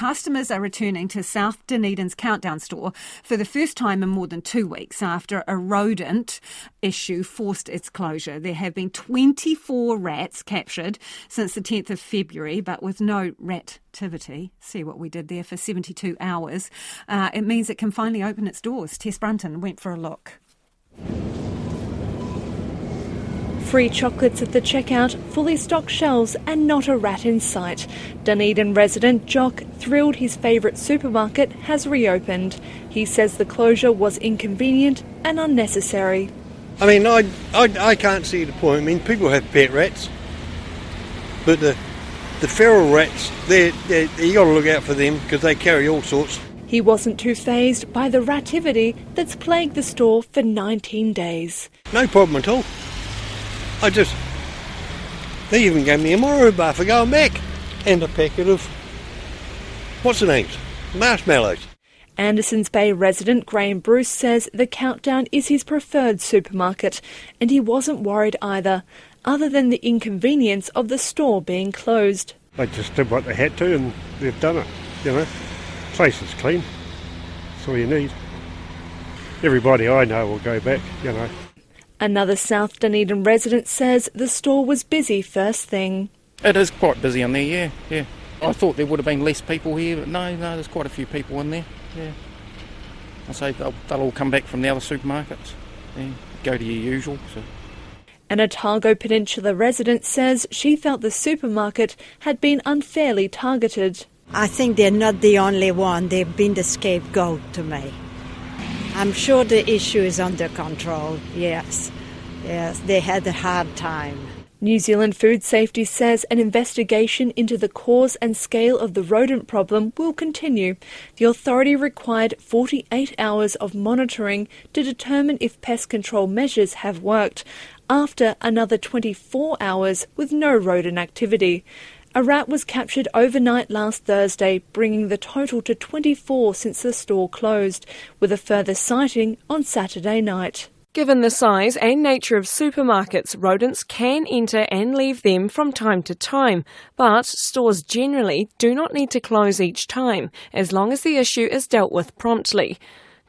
customers are returning to South Dunedin's Countdown store for the first time in more than two weeks after a rodent issue forced its closure. There have been 24 rats captured since the 10th of February, but with no rat activity. See what we did there for 72 hours. Uh, it means it can finally open its doors. Tess Brunton went for a look. Free chocolates at the checkout, fully stocked shelves, and not a rat in sight. Dunedin resident Jock, thrilled his favourite supermarket has reopened. He says the closure was inconvenient and unnecessary. I mean, I, I, I can't see the point. I mean, people have pet rats, but the the feral rats, they're, they're, you got to look out for them because they carry all sorts. He wasn't too phased by the rativity that's plagued the store for 19 days. No problem at all. I just. They even gave me a Moro bar for going back and a packet of. What's the names? Marshmallows. Andersons Bay resident Graham Bruce says the countdown is his preferred supermarket, and he wasn't worried either, other than the inconvenience of the store being closed. They just did what they had to, and they've done it. You know, place is clean. That's all you need. Everybody I know will go back. You know. Another South Dunedin resident says the store was busy first thing. It is quite busy in there, yeah, yeah. I thought there would have been less people here, but no, no, there's quite a few people in there, yeah. I say they'll, they'll all come back from the other supermarkets, yeah, go to your usual. So. An Otago Peninsula resident says she felt the supermarket had been unfairly targeted. I think they're not the only one, they've been the scapegoat to me. I'm sure the issue is under control, yes. Yes, they had a hard time. New Zealand Food Safety says an investigation into the cause and scale of the rodent problem will continue. The authority required 48 hours of monitoring to determine if pest control measures have worked, after another 24 hours with no rodent activity. A rat was captured overnight last Thursday, bringing the total to 24 since the store closed, with a further sighting on Saturday night. Given the size and nature of supermarkets, rodents can enter and leave them from time to time, but stores generally do not need to close each time, as long as the issue is dealt with promptly.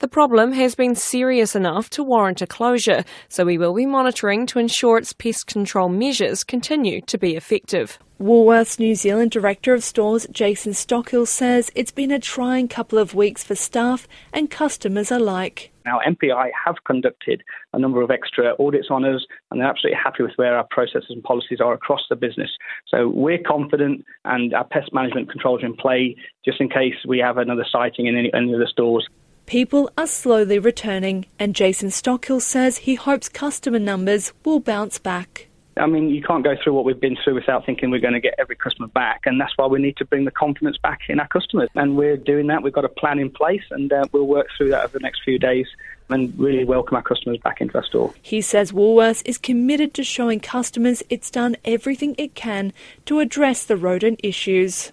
The problem has been serious enough to warrant a closure, so we will be monitoring to ensure its pest control measures continue to be effective. Woolworths New Zealand Director of Stores Jason Stockill says it's been a trying couple of weeks for staff and customers alike. Now, MPI have conducted a number of extra audits on us, and they're absolutely happy with where our processes and policies are across the business. So we're confident, and our pest management controls are in play just in case we have another sighting in any, any of the stores. People are slowly returning, and Jason Stockill says he hopes customer numbers will bounce back. I mean, you can't go through what we've been through without thinking we're going to get every customer back, and that's why we need to bring the confidence back in our customers. And we're doing that. We've got a plan in place, and uh, we'll work through that over the next few days and really welcome our customers back into our store. He says Woolworths is committed to showing customers it's done everything it can to address the rodent issues.